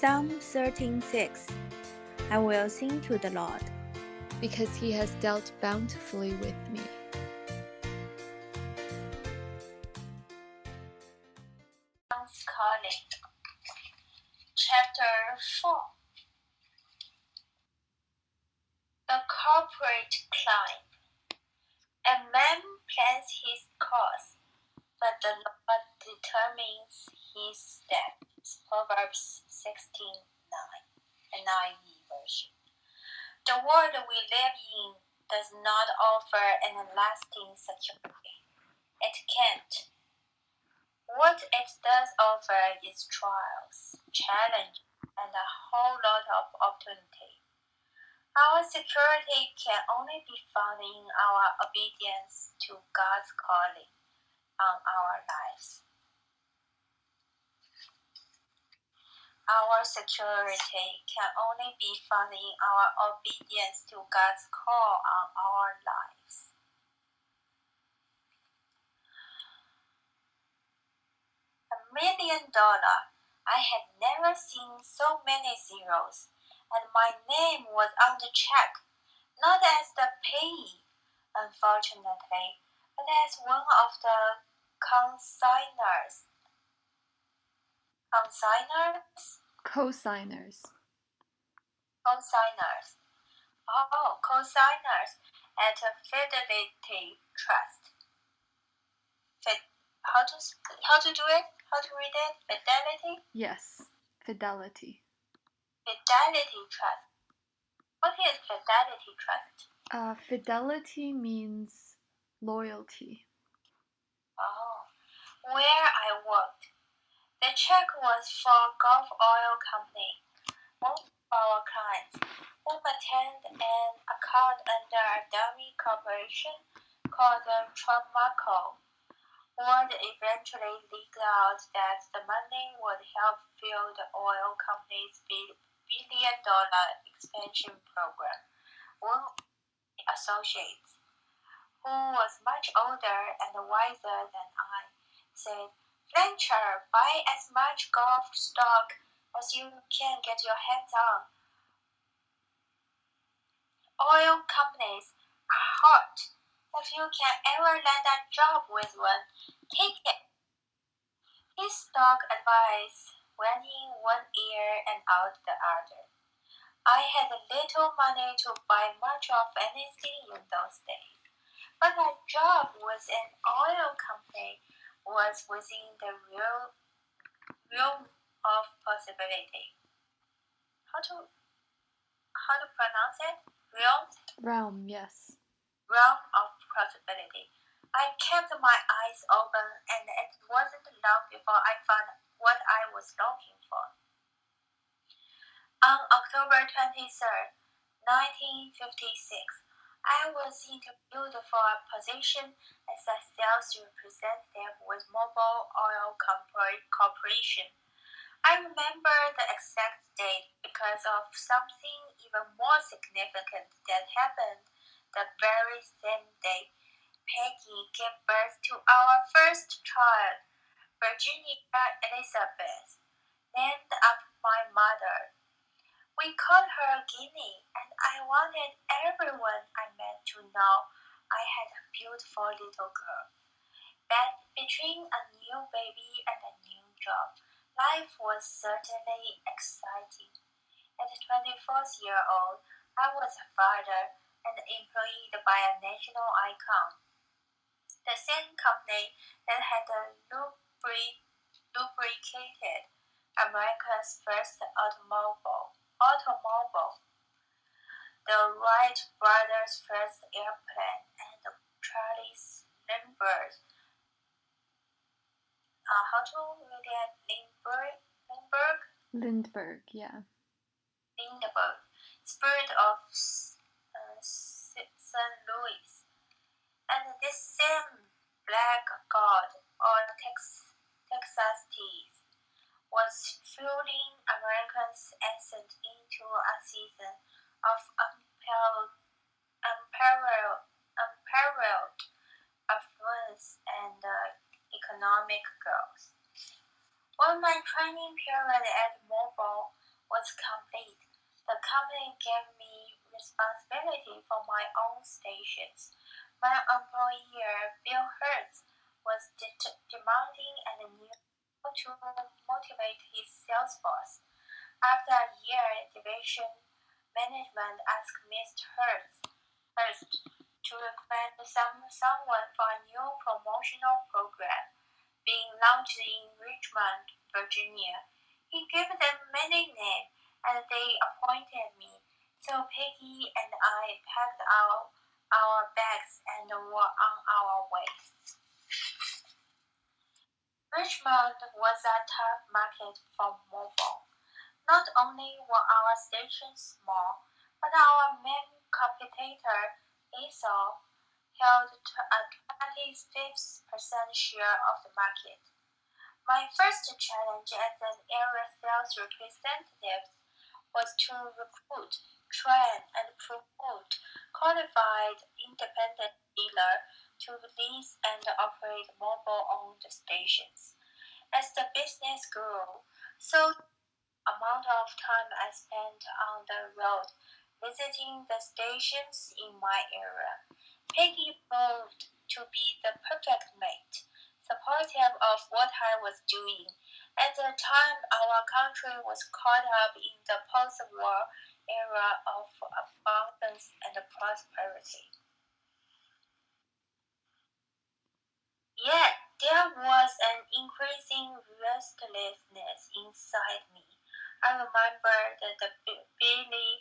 Psalm 13:6 I will sing to the Lord. because he has dealt bountifully with me. Trials, challenge, and a whole lot of opportunity. Our security can only be found in our obedience to God's calling on our lives. Our security can only be found in our obedience to God's call on our lives. A million dollar. I had never seen so many zeros, and my name was on the check, not as the payee, unfortunately, but as one of the consigners. Consigners? Cosigners. Consigners. Oh, cosigners at a Fidelity Trust. How to how to do it? How to read it? Fidelity. Yes, fidelity. Fidelity Trust. What is Fidelity Trust? Uh, fidelity means loyalty. Oh, where I worked. The check was for Gulf Oil Company. Most of our clients whom attend an account under a dummy corporation called the Trump Tramaco would eventually leaked out that the money would help fuel the oil company's billion dollar expansion program. One associate, who was much older and wiser than I, said, Venture, buy as much Gulf stock as you can get your hands on. Oil companies are hot. If you can ever land a job with one, take it. His dog advice went in one ear and out the other. I had little money to buy much of anything in those days, but a job with an oil company was within the real realm of possibility. How to how to pronounce it? Realm Realm, yes. realm of possibility. I kept my eyes open, and it wasn't long before I found what I was looking for. On October 23rd, 1956, I was interviewed for a position as a sales representative with Mobil Oil Corporation. I remember the exact date because of something even more significant that happened the very same day Peggy gave birth to our first child, Virginia Elizabeth, named after my mother. We called her Guinea, and I wanted everyone I met to know I had a beautiful little girl. But between a new baby and a new job, life was certainly exciting. At 24 years old, I was a father and employed by a national icon. The same company that had lubri- lubricated America's first automobile, automobile, the Wright brothers' first airplane, and Charlie Lindbergh. Uh, how to read it? Lindbergh? Lindbergh? Lindbergh, yeah. Lindbergh, Spirit of St. Louis. And this same black god or Tex- Texas teas was fueling Americans' ascent into a season of unparalleled affluence and uh, economic growth. When my training period at Mobil was complete, the company gave me responsibility for my own stations. My employer, Bill Hertz, was det- demanding and knew to motivate his sales force. After a year, division management asked Mr. Hertz, Hurst to recommend some, someone for a new promotional program being launched in Richmond, Virginia. He gave them many names and they appointed me. So Peggy and I packed our, our bags and were on our way. Richmond was a tough market for Mobil. Not only were our stations small, but our main competitor, ASOL, held a 26% uh, share of the market. My first challenge as an area sales representative was to recruit, train, and promote qualified independent dealer to lease and operate Mobil-owned stations. As the business grew, so amount of time I spent on the road visiting the stations in my area. Peggy proved to be the perfect mate, supportive of what I was doing. At the time, our country was caught up in the post-war era of abundance and prosperity. Yet there was an increasing restlessness inside me. I remember the Billy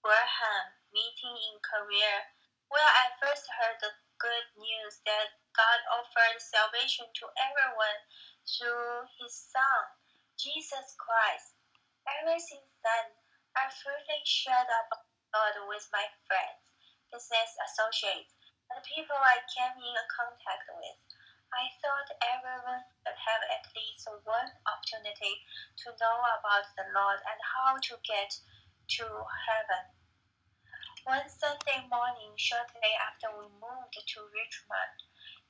Graham meeting in Korea, where I first heard the good news that God offered salvation to everyone through His Son, Jesus Christ. Ever since then, I freely shared about God with my friends, business associates, and people I came in contact with. I thought everyone should have at least one opportunity to know about the Lord and how to get to heaven. One Sunday morning, shortly after we moved to Richmond,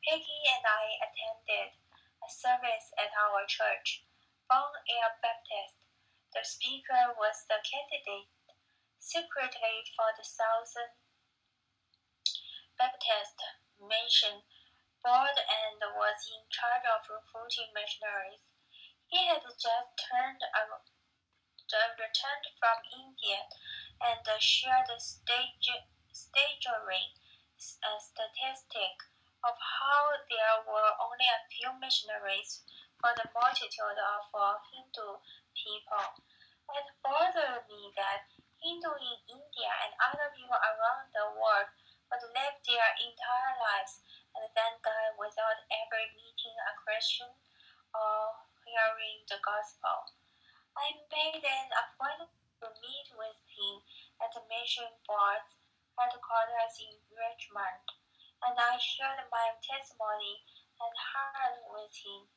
Peggy and I attended a service at our church, Bon Air Baptist. The speaker was the candidate secretary for the Southern Baptist Mission Board and was in charge of recruiting missionaries. He had just turned a, returned from India and shared stage, staggering uh, statistic of how there were only a few missionaries for the multitude of uh, Hindu people. It bothered me that Hindu in India and other people around the world would live their entire lives and then die without ever meeting a Christian or hearing the gospel. I made an appointment to meet with him at the mission board's headquarters in Richmond, and I shared my testimony and heart with him.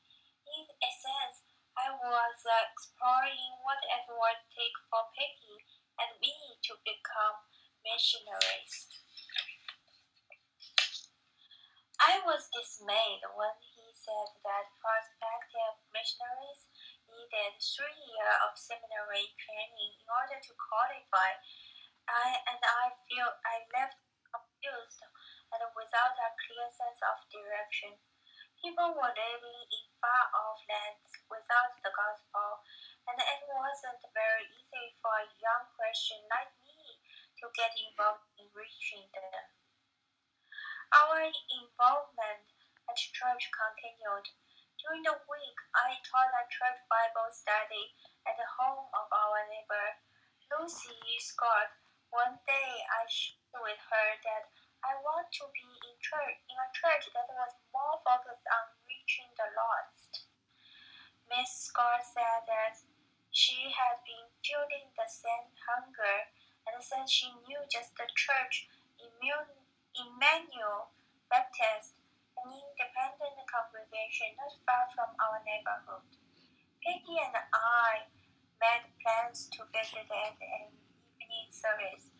In essence, I was uh, exploring what it would take for Peggy and me to become missionaries. I was dismayed when he said that prospective missionaries needed three years of seminary training in order to qualify. I and I feel I left confused and without a clear sense of direction. People were living in far off lands without the gospel, and it wasn't very easy for a young Christian like me to get involved in reaching them. Our involvement at church continued. During the week, I taught a church Bible study at the home of our neighbor, Lucy Scott. One day, I shared with her that I want to be in church in a church that was more focused on reaching the lost. Miss Scott said that she had been feeling the same hunger and said she knew just the church Emmanuel Baptist, an independent congregation not far from our neighborhood. Peggy and I made plans to visit at an evening service.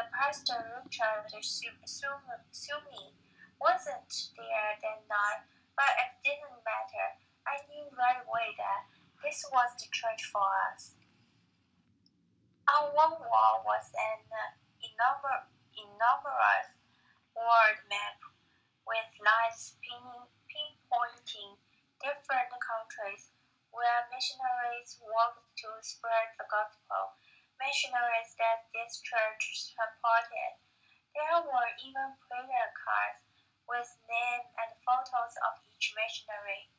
The pastor, Richard Sumi, wasn't there that night, but it didn't matter. I knew right away that this was the church for us. On one wall was an enormous, enormous world map with lines pin, pinpointing different countries where missionaries worked to spread the gospel, missionaries that this church supported. There were even prayer cards with names and photos of each missionary.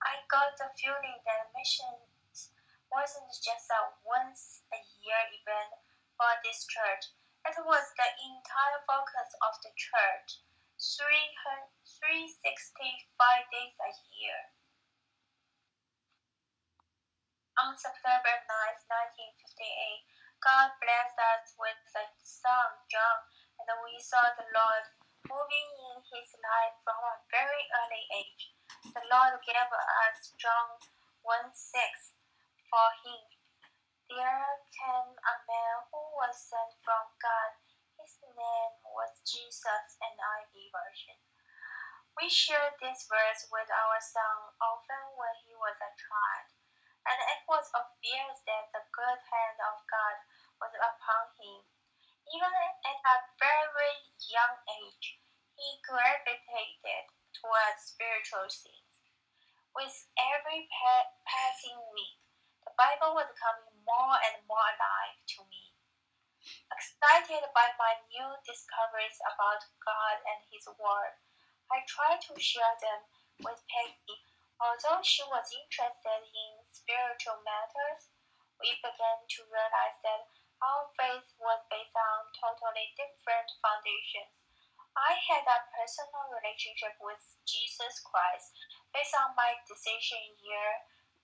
I got the feeling that missions wasn't just a once a year event for this church, it was the entire focus of the church, 365 days a year. On September 9, 1958, God blessed us with a son, John, and we saw the Lord moving in his life from a very early age. The Lord gave us John 1 6 for him. There came a man who was sent from God. His name was Jesus, and NIV version. We shared this verse with our son often when he was a child and it was obvious that the good hand of God was upon him. Even at a very young age, he gravitated towards spiritual things. With every pa- passing week, the Bible was becoming more and more alive to me. Excited by my new discoveries about God and His Word, I tried to share them with Peggy Although she was interested in spiritual matters, we began to realize that our faith was based on totally different foundations. I had a personal relationship with Jesus Christ based on my decision year,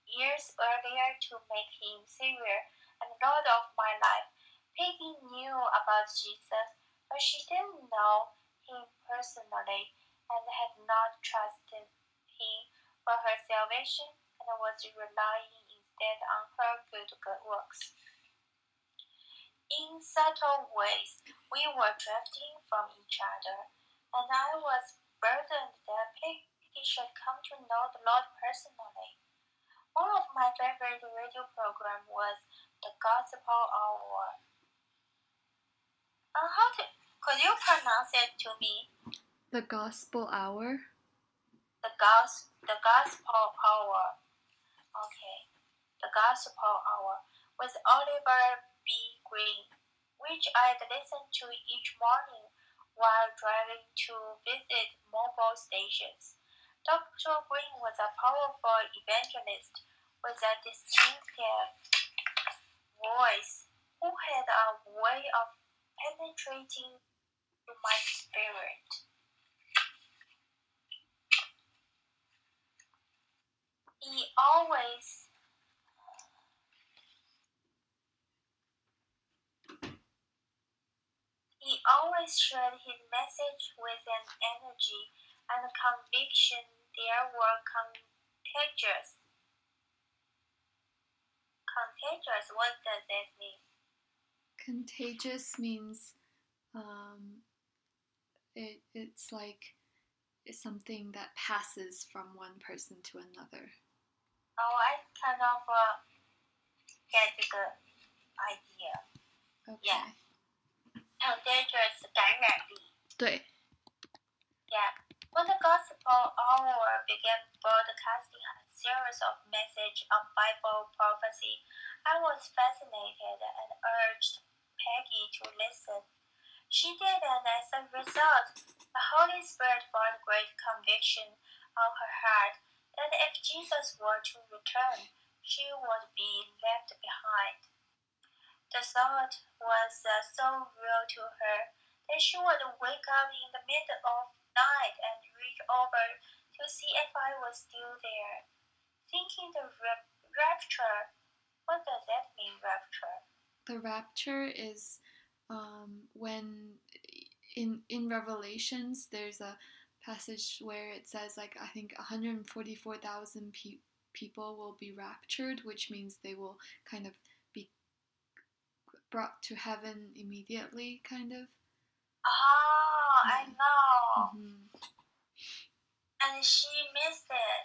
years earlier to make him Savior and Lord of my life. Peggy knew about Jesus, but she didn't know him personally and had not trusted him for her salvation and was relying instead on her good works. In subtle ways, we were drifting from each other, and I was burdened that Peggy should come to know the Lord personally. One of my favorite radio programs was the Gospel Hour. Uh, how to, could you pronounce it to me? The Gospel Hour? The Gospel the Gospel Hour. Okay. The Gospel Hour with Oliver B. Greene, which I'd listen to each morning while driving to visit Mobil stations. Dr. Greene was a powerful evangelist with a distinctive voice who had a way of penetrating my spirit. he always he always shared his message with an energy and conviction that were contagious. Contagious, what does that mean? Contagious means um, it, it's like something that passes from one person to another. Oh, I kind of uh, get the idea. Okay. Yeah. Contagious 感染力。对 Yeah. When the Gospel Hour began broadcasting a series of messages on Bible prophecy, I was fascinated and urged Peggy to listen. She did, and as a result, the Holy Spirit brought great conviction on her heart that if Jesus were to return, she would be left behind. The thought was uh, so real to her that she would wake up in the middle of night and reach over to see if I was still there. Thinking the rap- rapture, what does that mean, rapture? the rapture is um, when in in revelations there's a passage where it says like i think 144000 pe- people will be raptured which means they will kind of be brought to heaven immediately kind of Oh, I Yeah. know. hmm And she missed it.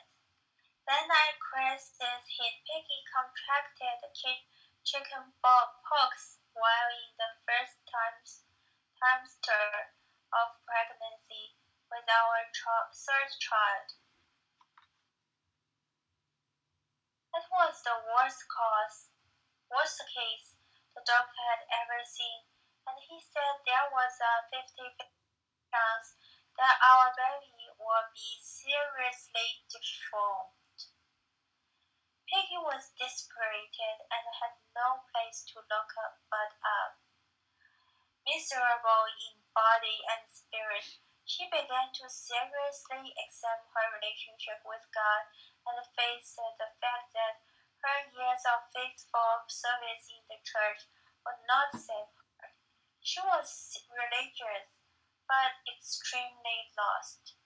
Then I crisis hit Peggy contracted chicken pox while in the first times, trimester of pregnancy with our third child. That was the worst cause, worst case the doctor had ever seen, and he said there was a 50 chance that our baby would be seriously deformed. Peggy was dispirited and had no place to look up but up. Miserable in body and spirit, she began to seriously examine her relationship with God and faced the fact that her years of faithful service in the church would not save her. She was religious, but extremely lost.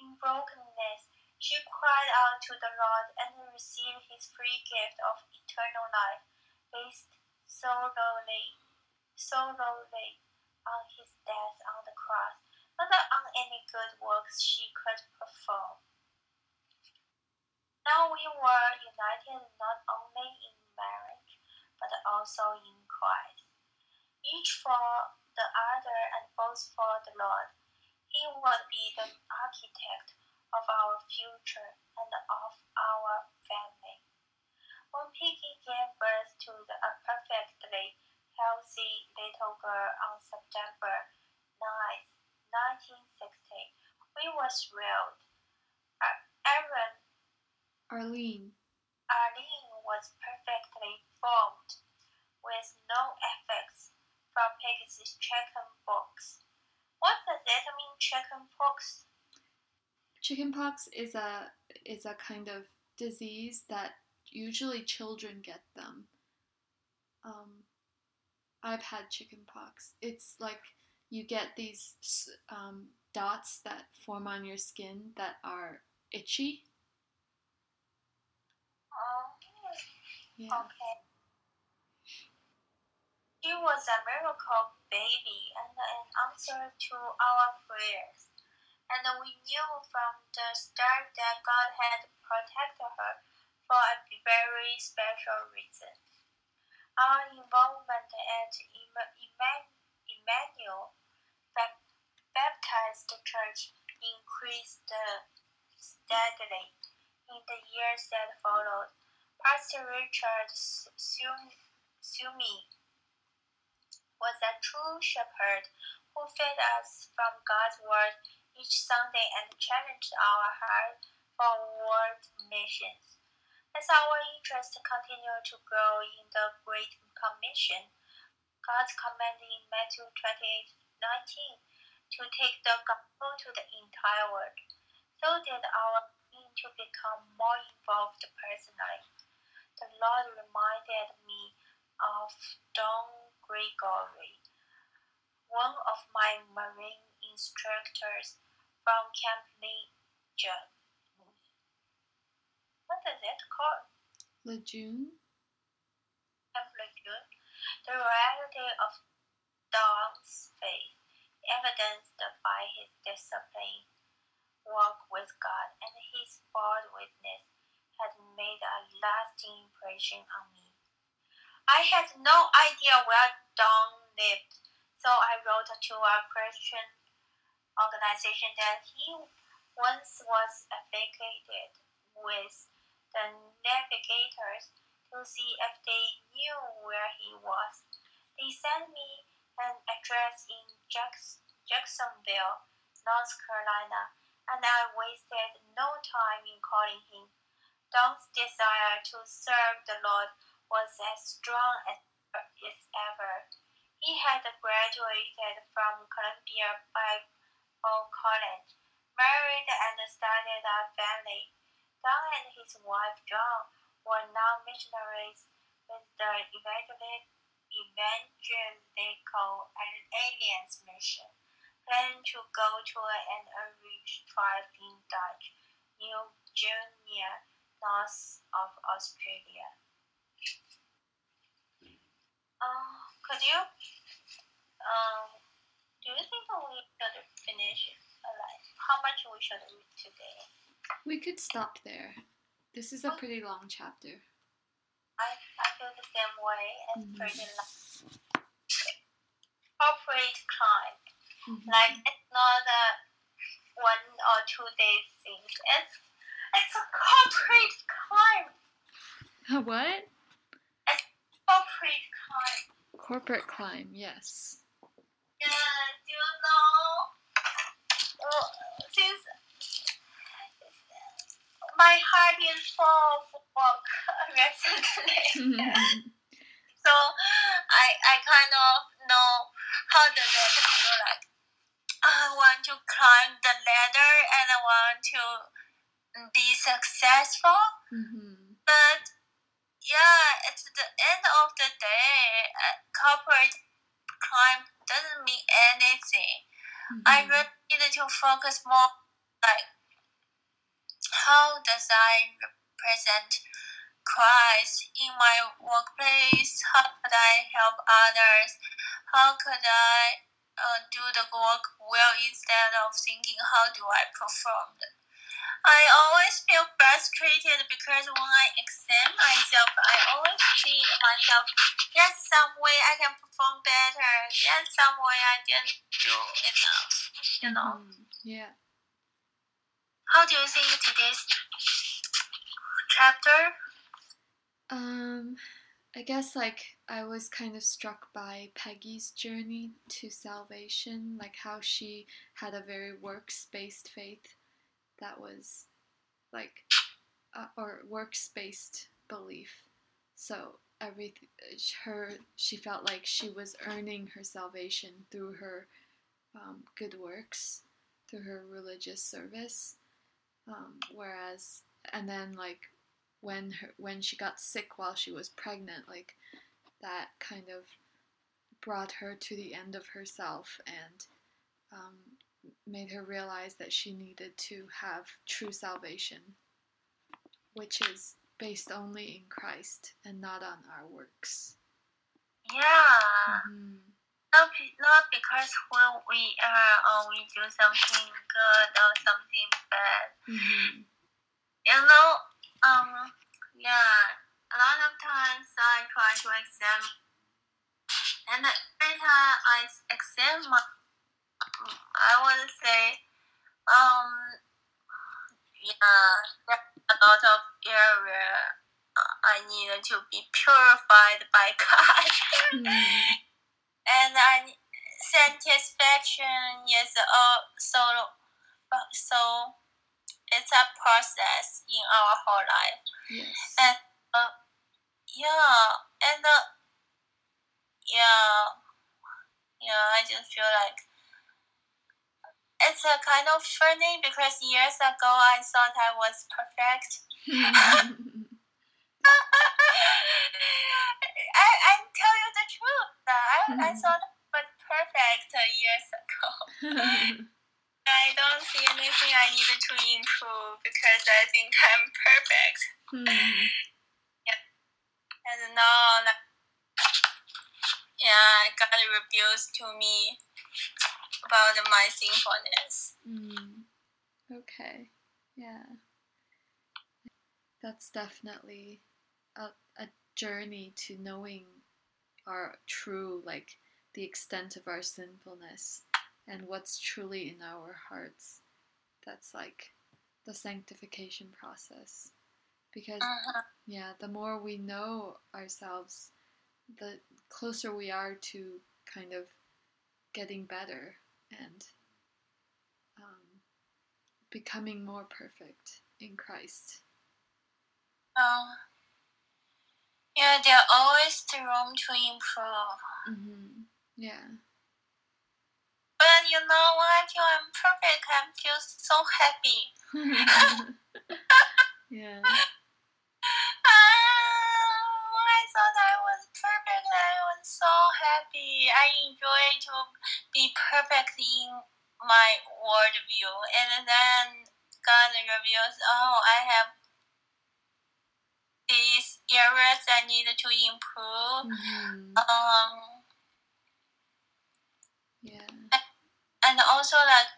In brokenness, she cried out to the Lord and received his free gift of eternal life based solely, solely on his death on the cross, not on any good works she could perform. Now we were united not only in marriage, but also in Christ, each for the other and both for the Lord. He would be the architect of our future and of our family. When Peggy gave birth to the, a perfectly healthy little girl on September 9, 1960, thrilled. Aaron, Arlene, Arlene was perfectly formed, with no effects from Peggy's chicken pox. What does that mean, chicken pox? chickenpox is a is a kind of disease that usually children get them. Um, I've had chickenpox. It's like you get these um, dots that form on your skin that are itchy. Oh, Yeah. okay. He was a miracle baby and an answer to our prayers. And we knew from the start that God had protected her for a very special reason. Our involvement at Emmanuel Baptist Church increased steadily in the years that followed. Pastor Richard Sumi was a true shepherd who fed us from God's word each Sunday and challenged our heart for world missions. As our interest continued to grow in the Great Commission, God's command in Matthew 28 19 to take the gospel to the entire world, so did our need to become more involved personally. The Lord reminded me of Don Gregory, one of my Marine instructors from Camp Lejeune. What is it called? Lejeune? Camp Lejeune. The reality of Don's faith, evidenced by his discipline, walk with God, and his bold witness, had made a lasting impression on me. I had no idea where Don lived, so I wrote to a Christian organization that he once was affiliated with the navigators to see if they knew where he was. They sent me an address in Jacksonville, North Carolina, and I wasted no time in calling him. Don's desire to serve the Lord was as strong as ever. He had graduated from Columbia Bible College, married and started a family. Don and his wife John were now missionaries with the Evangelical Alliance Mission, planning to go to an Irish tribe in Dutch, New Guinea, north of Australia. Uh, could you, um, do you think we should finish like how much we should read today? We could stop there. This is a pretty long chapter. I, I same way. It's pretty like corporate climb. Mhm. Like it's not a one or two days thing. It's it's a corporate climb. A what? Corporate climb. Corporate climb, yes. Yeah, do you know? Uh, since my heart is full of work recently, so I I kind of know how the ladder feel like. I want to climb the ladder and I want to be successful, Mhm. but yeah, at the end of the day, uh, corporate climb doesn't mean anything. I Mhm. really need to focus more like how does I represent Christ in my workplace? How could I help others? How could I uh, do the work well instead of thinking how do I perform? I always feel frustrated because when I examine myself, I always see myself. Yes, some way I can perform better. Yes, some way I didn't do enough. You know. Mhm. Yeah. How do you think today's chapter? Um, I guess like I was kind of struck by Peggy's journey to salvation, like how she had a very works based faith that was like, uh, or works based belief. So every her she felt like she was earning her salvation through her um, good works, through her religious service. Um, whereas, and then like when her when she got sick while she was pregnant, like that kind of brought her to the end of herself and um, made her realize that she needed to have true salvation, which is based only in Christ and not on our works. Yeah. Mhm. Not, not because who we are or we do something good or something bad. Mhm. You know, um, yeah, a lot of times I try to examine, and every time I examine, my, I would say, um, yeah, there's a lot of area uh, I needed to be purified by God. Mhm. And I satisfaction is also so it's a process in our whole life Yes. and uh, yeah and uh, yeah yeah I just feel like it's a kind of funny because years ago I thought I was perfect I, I tell you the truth. I, I thought I was perfect years ago. I don't see anything I needed to improve because I think I'm perfect. Mhm. And now, like, yeah, God reveals to me about my sinfulness. Mm. Okay. Yeah. That's definitely a, a journey to knowing our true, like, the extent of our sinfulness and what's truly in our hearts. That's like the sanctification process. Because, Uh-huh. yeah, the more we know ourselves, the closer we are to kind of getting better and um, becoming more perfect in Christ. Um, yeah, there's always the room to improve. hmm Yeah. But you know, I feel I'm perfect, I feel so happy. yeah. Ah, I thought I was perfect, I was so happy. I enjoy to be perfect in my worldview, and then God reveals, oh, I have these areas I need to improve. hmm Um, Yeah. and also like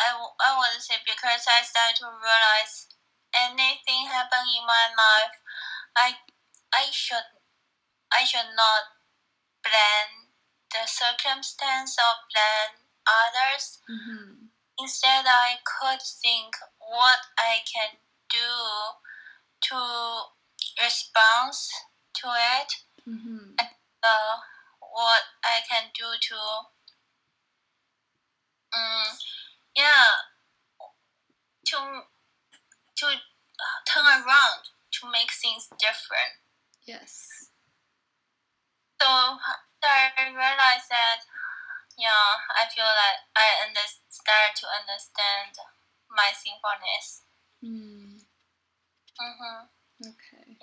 I, I would say because I started to realize anything happen in my life, I I should I should not blame the circumstance or blame others. Mm-hmm. Instead, I could think what I can do to respond to it. Mm-hmm. Uh, what I can do to, um, yeah, to to turn around to make things different. Yes. So I realized that, yeah, I feel like I under- start to understand my sinfulness. Mm. Mm-hmm. Okay.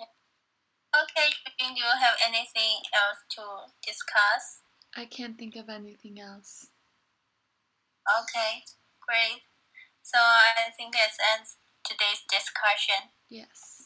Okay, Jing, do you have anything else to discuss? I can't think of anything else. Okay, great. So I think it ends today's discussion. Yes.